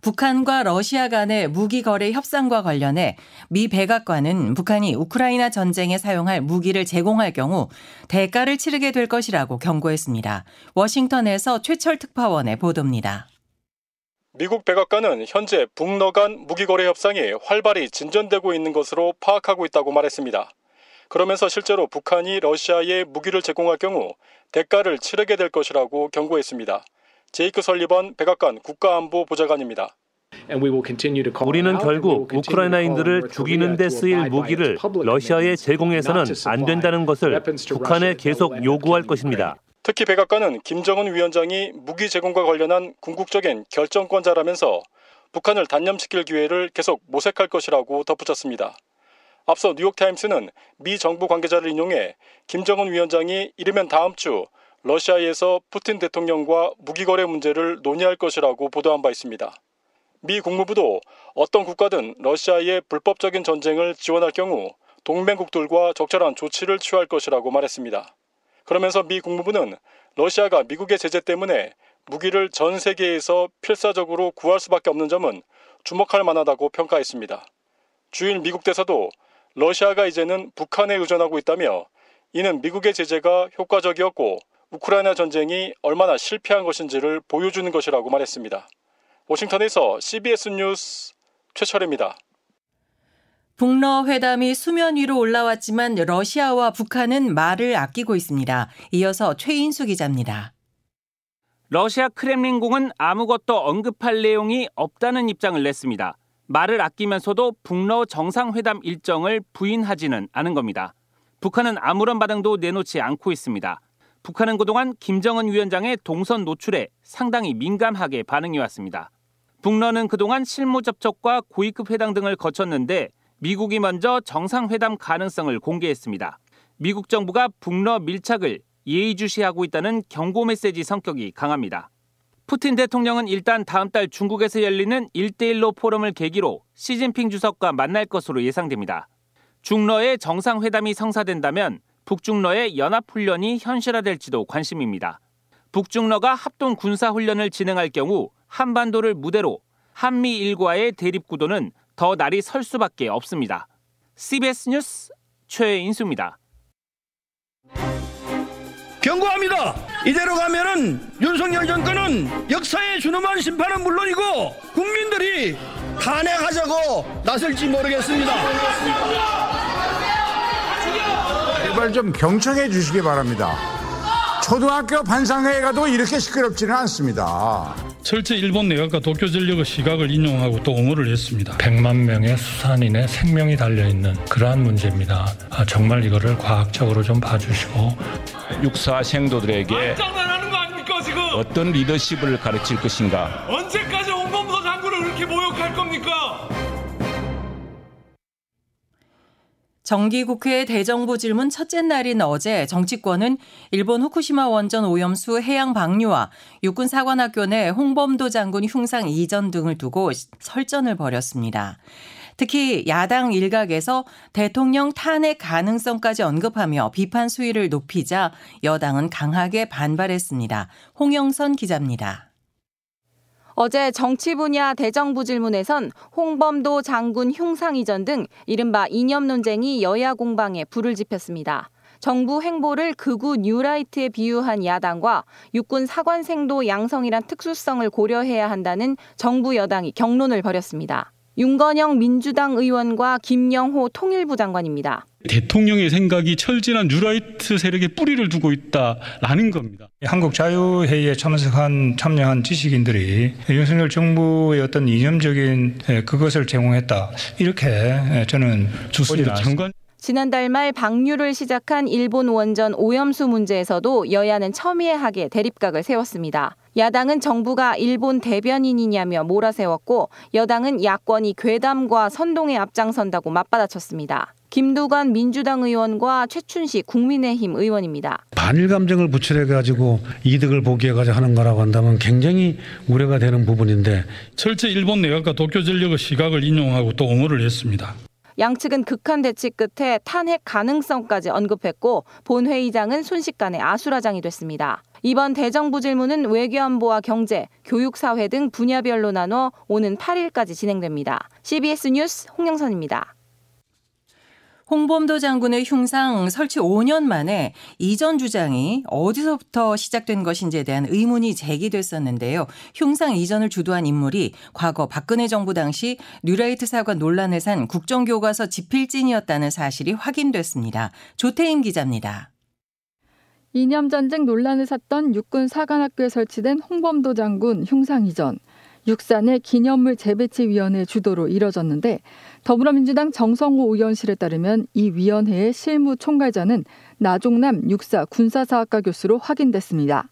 북한과 러시아 간의 무기 거래 협상과 관련해 미 백악관은 북한이 우크라이나 전쟁에 사용할 무기를 제공할 경우 대가를 치르게 될 것이라고 경고했습니다. 워싱턴에서 최철 특파원의 보도입니다. 미국 백악관은 현재 북러 간 무기 거래 협상이 활발히 진전되고 있는 것으로 파악하고 있다고 말했습니다. 그러면서 실제로 북한이 러시아에 무기를 제공할 경우 대가를 치르게 될 것이라고 경고했습니다. 제이크 설리번 백악관 국가안보 보좌관입니다. 우리는 결국 우크라이나인들을 죽이는 데 쓰일 무기를 러시아에 제공해서는 안 된다는 것을 북한에 계속 요구할 것입니다. 특히 백악관은 김정은 위원장이 무기 제공과 관련한 궁극적인 결정권자라면서 북한을 단념시킬 기회를 계속 모색할 것이라고 덧붙였습니다. 앞서 뉴욕타임스는 미 정부 관계자를 인용해 김정은 위원장이 이르면 다음 주 러시아에서 푸틴 대통령과 무기거래 문제를 논의할 것이라고 보도한 바 있습니다. 미 국무부도 어떤 국가든 러시아의 불법적인 전쟁을 지원할 경우 동맹국들과 적절한 조치를 취할 것이라고 말했습니다. 그러면서 미 국무부는 러시아가 미국의 제재 때문에 무기를 전 세계에서 필사적으로 구할 수밖에 없는 점은 주목할 만하다고 평가했습니다. 주일 미국 대사도 러시아가 이제는 북한에 의존하고 있다며 이는 미국의 제재가 효과적이었고 우크라이나 전쟁이 얼마나 실패한 것인지를 보여주는 것이라고 말했습니다. 워싱턴에서 CBS 뉴스 최철입니다. 북러 회담이 수면 위로 올라왔지만 러시아와 북한은 말을 아끼고 있습니다. 이어서 최인수 기자입니다. 러시아 크렘린궁은 아무것도 언급할 내용이 없다는 입장을 냈습니다. 말을 아끼면서도 북러 정상회담 일정을 부인하지는 않은 겁니다. 북한은 아무런 반응도 내놓지 않고 있습니다. 북한은 그동안 김정은 위원장의 동선 노출에 상당히 민감하게 반응해 왔습니다. 북러는 그동안 실무 접촉과 고위급 회담 등을 거쳤는데 미국이 먼저 정상회담 가능성을 공개했습니다. 미국 정부가 북러 밀착을 예의주시하고 있다는 경고 메시지 성격이 강합니다. 푸틴 대통령은 일단 다음 달 중국에서 열리는 1대1로 포럼을 계기로 시진핑 주석과 만날 것으로 예상됩니다. 중러의 정상회담이 성사된다면 북중러의 연합훈련이 현실화될지도 관심입니다. 북중러가 합동 군사훈련을 진행할 경우 한반도를 무대로 한미 일과의 대립구도는 더 날이 설 수밖에 없습니다. CBS 뉴스 최인수입니다. 경고합니다. 이대로 가면은 윤석열 정권은 역사의 준엄한 심판은 물론이고 국민들이 탄핵하자고 나설지 모르겠습니다. 제발 좀 경청해 주시기 바랍니다. 초등학교 반상회에 가도 이렇게 시끄럽지는 않습니다. 철제 일본 내각과 도쿄전력의 시각을 인용하고 또 옹호를 했습니다. 100만 명의 수산인의 생명이 달려있는 그러한 문제입니다. 아, 정말 이거를 과학적으로 좀 봐주시고 육사 생도들에게 어떤 리더십을 가르칠 것인가 언제까지 홍범도 장군을 그렇게 모욕할 겁니까? 정기국회 대정부 질문 첫째 날인 어제 정치권은 일본 후쿠시마 원전 오염수 해양 방류와 육군 사관학교 내 홍범도 장군 흉상 이전 등을 두고 설전을 벌였습니다. 특히 야당 일각에서 대통령 탄핵 가능성까지 언급하며 비판 수위를 높이자 여당은 강하게 반발했습니다. 홍영선 기자입니다. 어제 정치 분야 대정부 질문에선 홍범도 장군 흉상 이전 등 이른바 이념 논쟁이 여야 공방에 불을 지폈습니다. 정부 행보를 극우 뉴라이트에 비유한 야당과 육군 사관생도 양성이란 특수성을 고려해야 한다는 정부 여당이 격론을 벌였습니다. 윤건영 민주당 의원과 김영호 통일부 장관입니다. 대통령의 생각이 철 지난 뉴라이트 세력에 뿌리를 두고 있다라는 겁니다. 한국 자유회의에 참석한 참여한 지식인들이 윤석열 정부의 어떤 이념적인 그것을 제공했다 이렇게 저는 좋습니다. 장관 지난달 말 방류를 시작한 일본 원전 오염수 문제에서도 여야는 첨예하게 대립각을 세웠습니다. 야당은 정부가 일본 대변인이냐며 몰아세웠고 여당은 야권이 괴담과 선동에 앞장선다고 맞받아쳤습니다. 김두관 민주당 의원과 최춘식 국민의힘 의원입니다. 반일 감정을 부출해 가지고 이득을 보기 위해 하는 거라고 한다면 굉장히 우려가 되는 부분인데 철제 일본 내각과 도쿄 전력의 시각을 인용하고 또 옹호를 했습니다. 양측은 극한 대치 끝에 탄핵 가능성까지 언급했고 본회의장은 순식간에 아수라장이 됐습니다. 이번 대정부 질문은 외교안보와 경제, 교육사회 등 분야별로 나눠 오는 8일까지 진행됩니다. CBS 뉴스 홍영선입니다. 홍범도 장군의 흉상 설치 5년 만에 이전 주장이 어디서부터 시작된 것인지에 대한 의문이 제기됐었는데요. 흉상 이전을 주도한 인물이 과거 박근혜 정부 당시 뉴라이트 사과 논란을 산 국정교과서 집필진이었다는 사실이 확인됐습니다. 조태임 기자입니다. 이념 전쟁 논란을 샀던 육군 사관학교에 설치된 홍범도 장군 흉상 이전. 육산의 기념물 재배치위원회 주도로 이뤄졌는데 더불어민주당 정성호 의원실에 따르면 이 위원회의 실무 총괄자는 나종남 육사 군사사학과 교수로 확인됐습니다.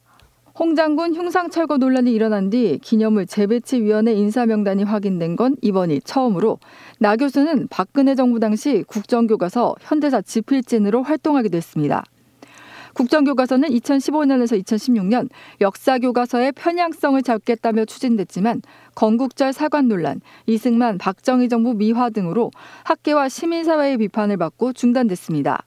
홍 장군 흉상 철거 논란이 일어난 뒤 기념물 재배치 위원회 인사 명단이 확인된 건 이번이 처음으로 나 교수는 박근혜 정부 당시 국정교과서 현대사 집필진으로 활동하기도 했습니다. 국정교과서는 2015년에서 2016년 역사교과서의 편향성을 잡겠다며 추진됐지만 건국절 사관 논란, 이승만, 박정희 정부 미화 등으로 학계와 시민사회의 비판을 받고 중단됐습니다.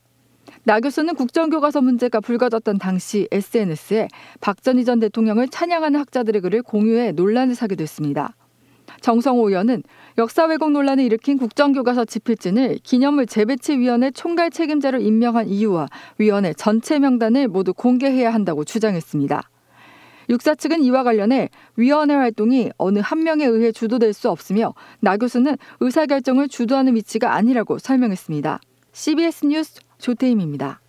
나 교수는 국정교과서 문제가 불거졌던 당시 SNS에 박전전 대통령을 찬양하는 학자들의 글을 공유해 논란을 사기도 했습니다. 정성호 의원은 역사 왜곡 논란을 일으킨 국정교과서 집필진을 기념물 재배치위원회 총괄 책임자로 임명한 이유와 위원회 전체 명단을 모두 공개해야 한다고 주장했습니다. 육사 측은 이와 관련해 위원회 활동이 어느 한 명에 의해 주도될 수 없으며 나 교수는 의사결정을 주도하는 위치가 아니라고 설명했습니다. CBS 뉴스 조태임입니다.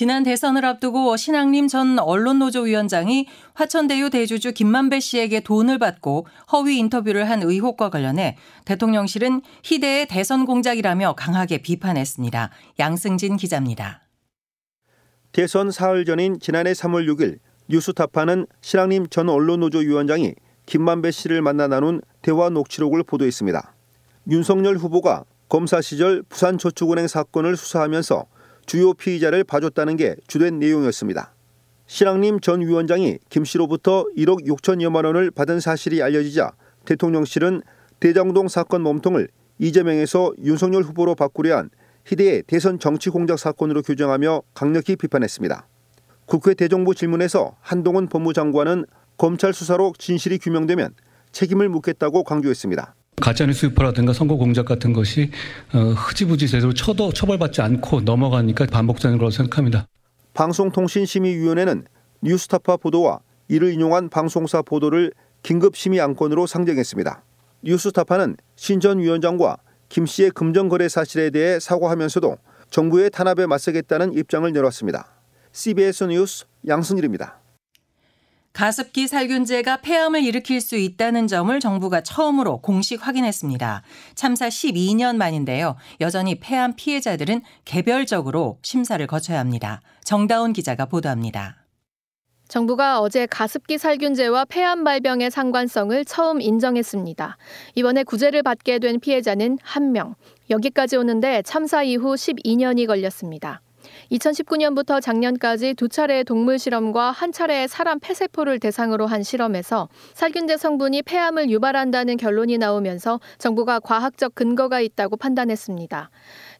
지난 대선을 앞두고 신앙림 전 언론노조 위원장이 화천대유 대주주 김만배 씨에게 돈을 받고 허위 인터뷰를 한 의혹과 관련해 대통령실은 희대의 대선 공작이라며 강하게 비판했습니다. 양승진 기자입니다. 대선 사흘 전인 지난해 3월 6일 뉴스타파는 신앙림 전 언론노조 위원장이 김만배 씨를 만나 나눈 대화 녹취록을 보도했습니다. 윤석열 후보가 검사 시절 부산저축은행 사건을 수사하면서 주요 피의자를 봐줬다는 게 주된 내용이었습니다. 신앙림 전 위원장이 김 씨로부터 1억 6천여만 원을 받은 사실이 알려지자 대통령실은 대장동 사건 몸통을 이재명에서 윤석열 후보로 바꾸려 한 희대의 대선 정치 공작 사건으로 규정하며 강력히 비판했습니다. 국회 대정부 질문에서 한동훈 법무장관은 검찰 수사로 진실이 규명되면 책임을 묻겠다고 강조했습니다. 가짜뉴스 유포라든가 선거 공작 같은 것이 어, 흐지부지 제대로 쳐도 처벌받지 않고 넘어가니까 반복되는 거라고 생각합니다. 방송통신심의위원회는 뉴스타파 보도와 이를 인용한 방송사 보도를 긴급심의 안건으로 상정했습니다. 뉴스타파는 신 전 위원장과 김 씨의 금전거래 사실에 대해 사과하면서도 정부의 탄압에 맞서겠다는 입장을 내놨습니다. CBS 뉴스 양승일입니다. 가습기 살균제가 폐암을 일으킬 수 있다는 점을 정부가 처음으로 공식 확인했습니다. 참사 12년 만인데요. 여전히 폐암 피해자들은 개별적으로 심사를 거쳐야 합니다. 정다운 기자가 보도합니다. 정부가 어제 가습기 살균제와 폐암 발병의 상관성을 처음 인정했습니다. 이번에 구제를 받게 된 피해자는 1명. 여기까지 오는데 참사 이후 12년이 걸렸습니다. 2019년부터 작년까지 두 차례의 동물 실험과 한 차례의 사람 폐세포를 대상으로 한 실험에서 살균제 성분이 폐암을 유발한다는 결론이 나오면서 정부가 과학적 근거가 있다고 판단했습니다.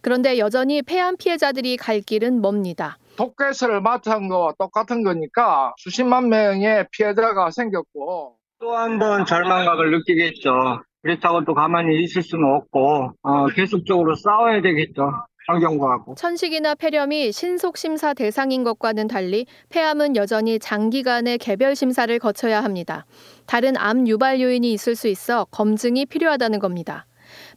그런데 여전히 폐암 피해자들이 갈 길은 멉니다. 독개수를 맡은 거 똑같은 거니까 수십만 명의 피해자가 생겼고 또 한 번 절망감을 느끼겠죠. 그렇다고 또 가만히 있을 수는 없고 어, 계속적으로 싸워야 되겠죠. 환경과하고. 천식이나 폐렴이 신속 심사 대상인 것과는 달리 폐암은 여전히 장기간의 개별 심사를 거쳐야 합니다. 다른 암 유발 요인이 있을 수 있어 검증이 필요하다는 겁니다.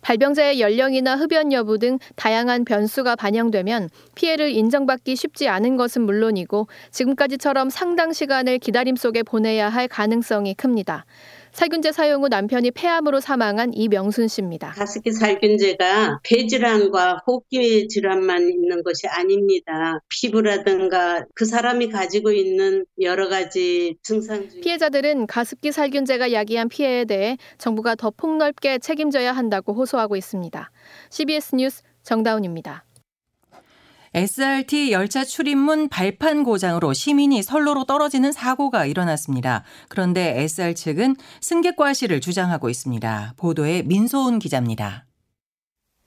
발병자의 연령이나 흡연 여부 등 다양한 변수가 반영되면 피해를 인정받기 쉽지 않은 것은 물론이고 지금까지처럼 상당 시간을 기다림 속에 보내야 할 가능성이 큽니다. 살균제 사용 후 남편이 폐암으로 사망한 이명순 씨입니다. 가습기 살균제가 폐질환과 호흡기 질환만 있는 것이 아닙니다. 피부라든가 그 사람이 가지고 있는 여러 가지 증상 중 피해자들은 가습기 살균제가 야기한 피해에 대해 정부가 더 폭넓게 책임져야 한다고 호소하고 있습니다. CBS 뉴스 정다운입니다. SRT 열차 출입문 발판 고장으로 시민이 선로로 떨어지는 사고가 일어났습니다. 그런데 SR 측은 승객 과실을 주장하고 있습니다. 보도에 민소은 기자입니다.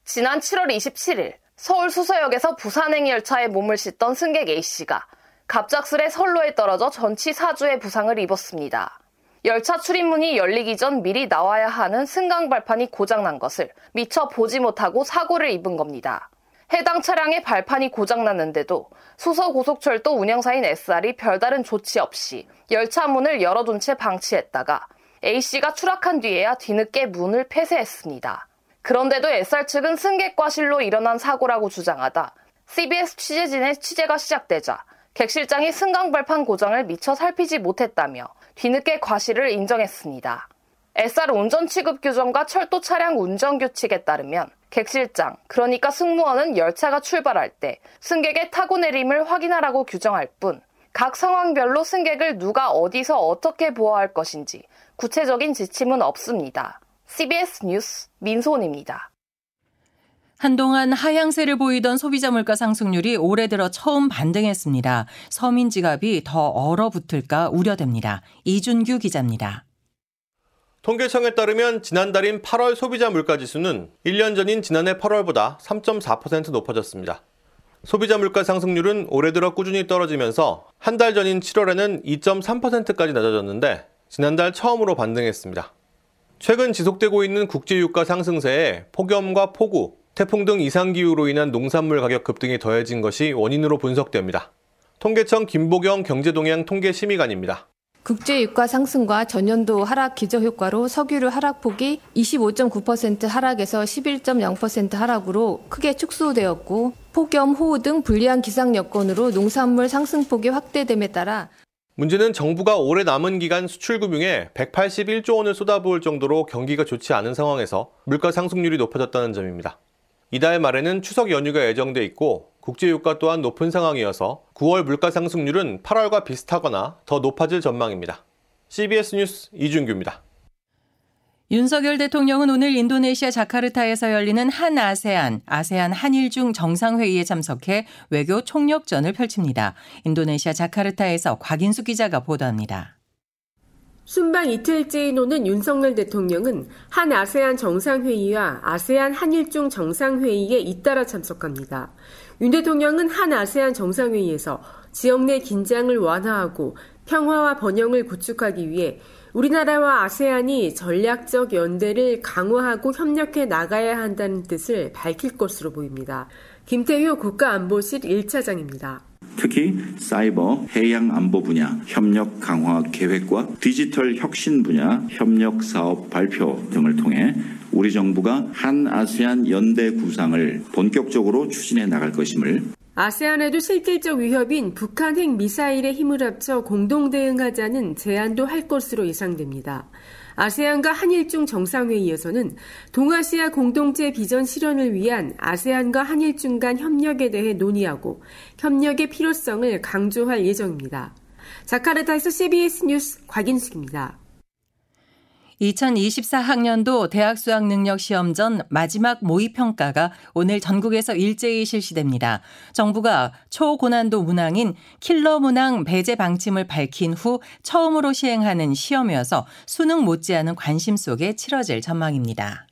지난 7월 27일 서울 수서역에서 부산행 열차에 몸을 싣던 승객 A씨가 갑작스레 선로에 떨어져 전치 4주의 부상을 입었습니다. 열차 출입문이 열리기 전 미리 나와야 하는 승강 발판이 고장난 것을 미처 보지 못하고 사고를 입은 겁니다. 해당 차량의 발판이 고장났는데도 수서고속철도 운영사인 SR이 별다른 조치 없이 열차 문을 열어둔 채 방치했다가 A씨가 추락한 뒤에야 뒤늦게 문을 폐쇄했습니다. 그런데도 SR 측은 승객 과 실로 일어난 사고라고 주장하다 CBS 취재진의 취재가 시작되자 객 실장이 승강 발판 고장을 미처 살피지 못했다며 뒤늦게 과실을 인정했습니다. SR 운전 취급 규정과 철도 차량 운전 규칙에 따르면 객실장, 그러니까 승무원은 열차가 출발할 때 승객의 타고 내림을 확인하라고 규정할 뿐, 각 상황별로 승객을 누가 어디서 어떻게 보호할 것인지 구체적인 지침은 없습니다. CBS 뉴스 민소은입니다. 한동안 하향세를 보이던 소비자 물가 상승률이 올해 들어 처음 반등했습니다. 서민 지갑이 더 얼어붙을까 우려됩니다. 이준규 기자입니다. 통계청에 따르면 지난달인 8월 소비자 물가 지수는 1년 전인 지난해 8월보다 3.4% 높아졌습니다. 소비자 물가 상승률은 올해 들어 꾸준히 떨어지면서 한 달 전인 7월에는 2.3%까지 낮아졌는데 지난달 처음으로 반등했습니다. 최근 지속되고 있는 국제유가 상승세에 폭염과 폭우, 태풍 등 이상기후로 인한 농산물 가격 급등이 더해진 것이 원인으로 분석됩니다. 통계청 김보경 경제동향 통계심의관입니다. 국제 유가 상승과 전년도 하락 기저 효과로 석유류 하락폭이 25.9% 하락에서 11.0% 하락으로 크게 축소되었고 폭염, 호우 등 불리한 기상 여건으로 농산물 상승폭이 확대됨에 따라 문제는 정부가 올해 남은 기간 수출금융에 181조 원을 쏟아부을 정도로 경기가 좋지 않은 상황에서 물가 상승률이 높아졌다는 점입니다. 이달 말에는 추석 연휴가 예정돼 있고 국제유가 또한 높은 상황이어서 9월 물가 상승률은 8월과 비슷하거나 더 높아질 전망입니다. CBS 뉴스 이준규입니다. 윤석열 대통령은 오늘 인도네시아 자카르타에서 열리는 한 아세안, 아세안 한일 중 정상회의에 참석해 외교 총력전을 펼칩니다. 인도네시아 자카르타에서 곽인수 기자가 보도합니다. 순방 이틀째인 오는 윤석열 대통령은 한 아세안 정상회의와 아세안 한일중 정상회의에 잇따라 참석합니다. 윤 대통령은 한 아세안 정상회의에서 지역 내 긴장을 완화하고 평화와 번영을 구축하기 위해 우리나라와 아세안이 전략적 연대를 강화하고 협력해 나가야 한다는 뜻을 밝힐 것으로 보입니다. 김태효 국가안보실 1차장입니다. 특히 사이버, 해양 안보 분야 협력 강화 계획과 디지털 혁신 분야 협력 사업 발표 등을 통해 우리 정부가 한 아세안 연대 구상을 본격적으로 추진해 나갈 것임을 아세안에도 실질적 위협인 북한 핵 미사일의 힘을 합쳐 공동 대응하자는 제안도 할 것으로 예상됩니다. 아세안과 한일중 정상회의에서는 동아시아 공동체 비전 실현을 위한 아세안과 한일중 간 협력에 대해 논의하고 협력의 필요성을 강조할 예정입니다. 자카르타에서 CBS 뉴스 곽인숙입니다. 2024학년도 대학 수학 능력 시험 전 마지막 모의 평가가 오늘 전국에서 일제히 실시됩니다. 정부가 초고난도 문항인 킬러 문항 배제 방침을 밝힌 후 처음으로 시행하는 시험이어서 수능 못지않은 관심 속에 치러질 전망입니다.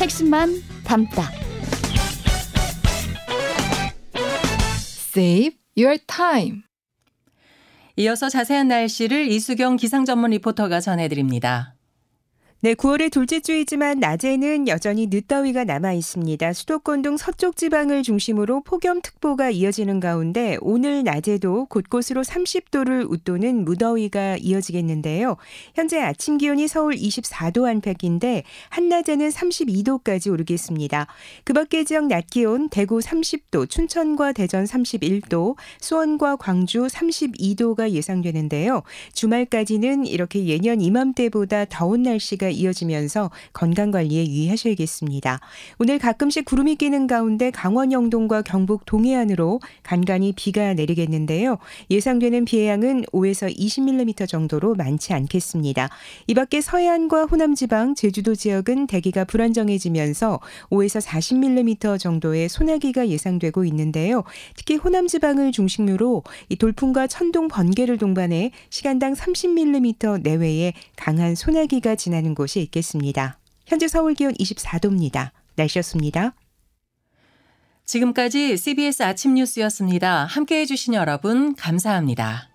핵심만 담다. Save your time. 이어서 자세한 날씨를 이수경 기상 전문 리포터가 전해드립니다. 네, 9월의 둘째 주이지만 낮에는 여전히 늦더위가 남아 있습니다. 수도권 등 서쪽 지방을 중심으로 폭염특보가 이어지는 가운데 오늘 낮에도 곳곳으로 30도를 웃도는 무더위가 이어지겠는데요. 현재 아침 기온이 서울 24도 안팎인데 한낮에는 32도까지 오르겠습니다. 그 밖의 지역 낮 기온 대구 30도, 춘천과 대전 31도, 수원과 광주 32도가 예상되는데요. 주말까지는 이렇게 예년 이맘때보다 더운 날씨가 이어지면서 건강 관리에 유의하셔야겠습니다. 오늘 가끔씩 구름이 끼는 가운데 강원 영동과 경북 동해안으로 간간히 비가 내리겠는데요. 예상되는 비의 양은 5에서 20mm 정도로 많지 않겠습니다. 이 밖에 서해안과 호남 지방, 제주도 지역은 대기가 불안정해지면서 5에서 40mm 정도의 소나기가 예상되고 있는데요. 특히 호남 지방을 중심으로 이 돌풍과 천둥 번개를 동반해 시간당 30mm 내외의 강한 소나기가 지나는 곳이 있겠습니다. 현재 서울 기온 24도입니다. 날씨였습니다. 지금까지 CBS 아침 뉴스였습니다. 함께 해주신 여러분, 감사합니다.